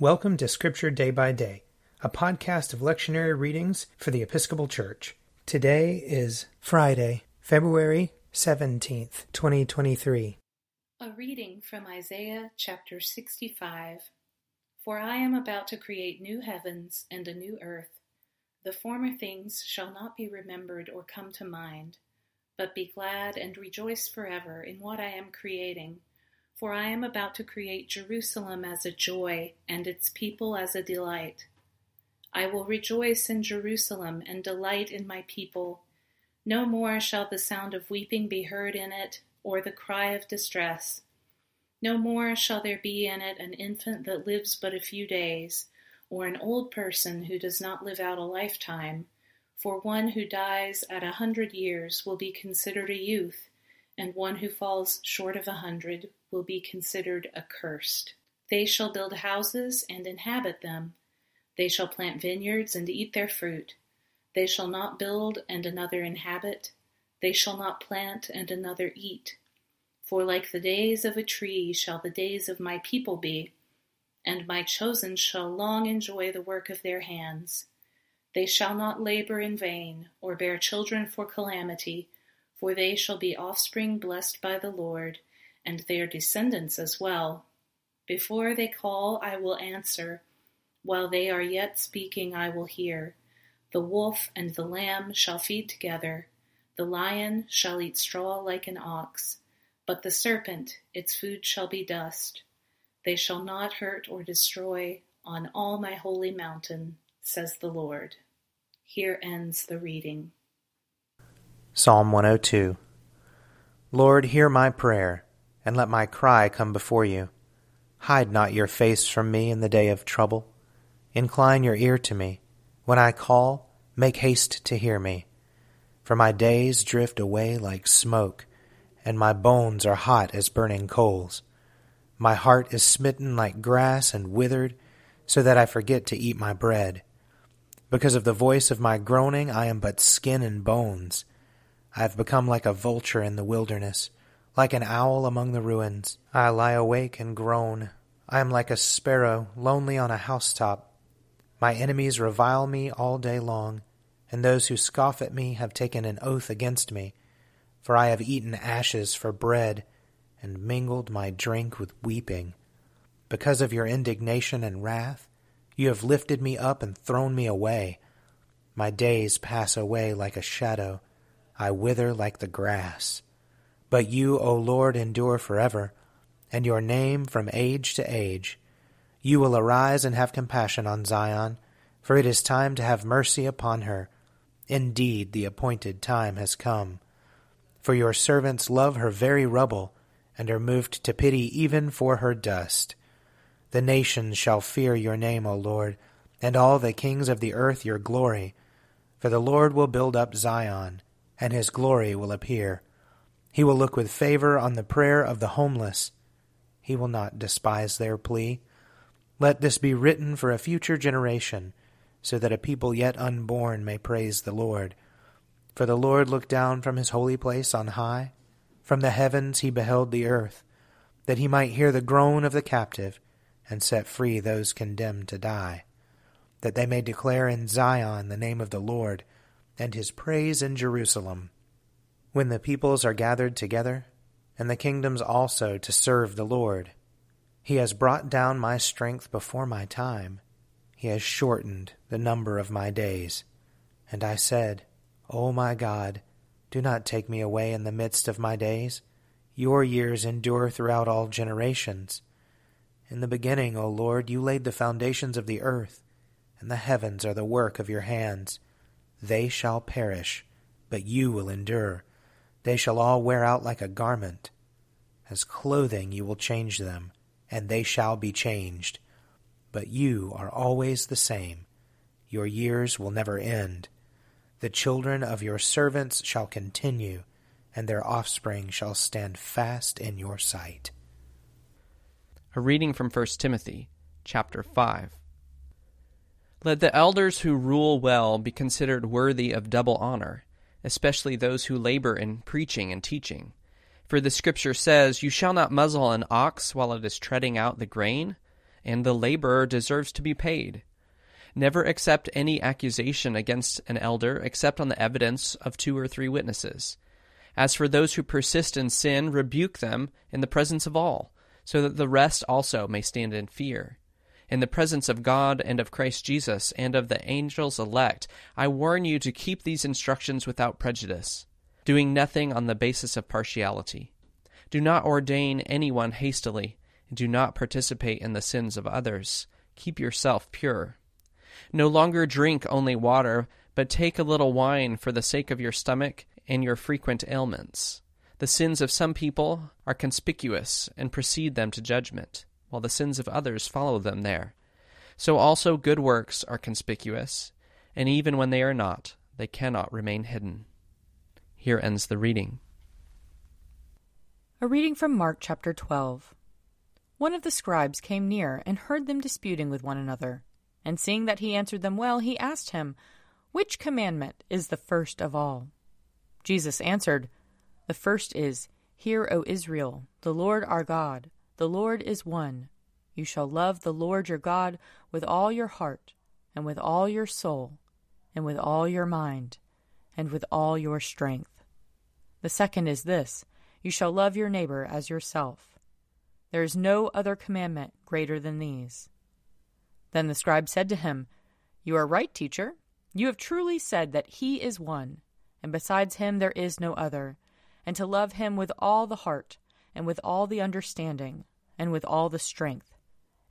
Welcome to Scripture Day by Day, a podcast of lectionary readings for the Episcopal Church. Today is Friday, February 17th, 2023. A reading from Isaiah chapter 65. For I am about to create new heavens and a new earth. The former things shall not be remembered or come to mind, but be glad and rejoice forever in what I am creating. For I am about to create Jerusalem as a joy, and its people as a delight. I will rejoice in Jerusalem and delight in my people. No more shall the sound of weeping be heard in it, or the cry of distress. No more shall there be in it an infant that lives but a few days, or an old person who does not live out a lifetime. For one who dies at a hundred years will be considered a youth, and one who falls short of a hundred will be considered accursed. They shall build houses and inhabit them. They shall plant vineyards and eat their fruit. They shall not build and another inhabit. They shall not plant and another eat. For like the days of a tree shall the days of my people be, and my chosen shall long enjoy the work of their hands. They shall not labor in vain, or bear children for calamity, for they shall be offspring blessed by the Lord and their descendants as well. Before they call, I will answer. While they are yet speaking, I will hear. The wolf and the lamb shall feed together. The lion shall eat straw like an ox. But the serpent, its food shall be dust. They shall not hurt or destroy on all my holy mountain, says the Lord. Here ends the reading. Psalm 102 Lord, hear my prayer and let my cry come before you. Hide not your face from me in the day of trouble. Incline your ear to me. When I call, make haste to hear me. For my days drift away like smoke, and my bones are hot as burning coals. My heart is smitten like grass and withered, so that I forget to eat my bread. Because of the voice of my groaning, I am but skin and bones. I have become like a vulture in the wilderness like an owl among the ruins, I lie awake and groan. I am like a sparrow lonely on a housetop. My enemies revile me all day long, and those who scoff at me have taken an oath against me. For I have eaten ashes for bread, and mingled my drink with weeping. Because of your indignation and wrath, you have lifted me up and thrown me away. My days pass away like a shadow. I wither like the grass. But you, O Lord, endure forever, and your name from age to age. You will arise and have compassion on Zion, for it is time to have mercy upon her. Indeed, the appointed time has come. For your servants love her very rubble, and are moved to pity even for her dust. The nations shall fear your name, O Lord, and all the kings of the earth your glory. For the Lord will build up Zion, and his glory will appear. He will look with favor on the prayer of the homeless. He will not despise their plea. Let this be written for a future generation, so that a people yet unborn may praise the Lord. For the Lord looked down from his holy place on high. From the heavens he beheld the earth, that he might hear the groan of the captive, and set free those condemned to die, that they may declare in Zion the name of the Lord, and his praise in Jerusalem when the peoples are gathered together, and the kingdoms also to serve the Lord. He has brought down my strength before my time. He has shortened the number of my days. And I said, O my God, do not take me away in the midst of my days. Your years endure throughout all generations. In the beginning, O Lord, you laid the foundations of the earth, and the heavens are the work of your hands. They shall perish, but you will endure. They shall all wear out like a garment. As clothing you will change them, and they shall be changed. But you are always the same. Your years will never end. The children of your servants shall continue, and their offspring shall stand fast in your sight. A reading from 1 Timothy, chapter 5. Let the elders who rule well be considered worthy of double honor especially those who labor in preaching and teaching. For the scripture says, You shall not muzzle an ox while it is treading out the grain, and the laborer deserves to be paid. Never accept any accusation against an elder except on the evidence of two or three witnesses. As for those who persist in sin, rebuke them in the presence of all, so that the rest also may stand in fear. In the presence of God and of Christ Jesus and of the angels elect, I warn you to keep these instructions without prejudice, doing nothing on the basis of partiality. Do not ordain anyone hastily, and do not participate in the sins of others. Keep yourself pure. No longer drink only water, but take a little wine for the sake of your stomach and your frequent ailments. The sins of some people are conspicuous and precede them to judgment, while the sins of others follow them there. So also good works are conspicuous, and even when they are not, they cannot remain hidden. Here ends the reading. A reading from Mark chapter 12. One of the scribes came near and heard them disputing with one another. And seeing that he answered them well, he asked him, Which commandment is the first of all? Jesus answered, The first is, Hear, O Israel, the Lord our God, the Lord is one. You shall love the Lord your God with all your heart, and with all your soul, and with all your mind, and with all your strength. The second is this You shall love your neighbor as yourself. There is no other commandment greater than these. Then the scribe said to him, You are right, teacher. You have truly said that he is one and besides him there is no other, and to love him with all the heart, and with all the understanding, and with all the strength,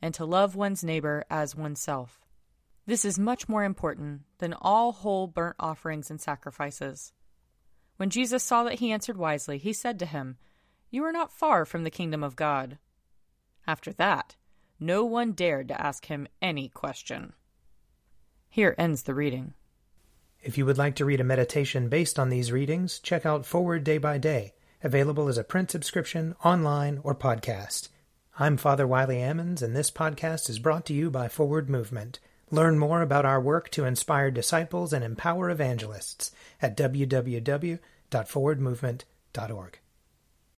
and to love one's neighbor as oneself. This is much more important than all whole burnt offerings and sacrifices. When Jesus saw that he answered wisely, he said to him, You are not far from the kingdom of God. After that, no one dared to ask him any question. Here ends the reading. If you would like to read a meditation based on these readings, check out Forward Day by Day, available as a print subscription, online, or podcast. I'm Father Wiley Ammons, and this podcast is brought to you by Forward Movement. Learn more about our work to inspire disciples and empower evangelists at www.forwardmovement.org.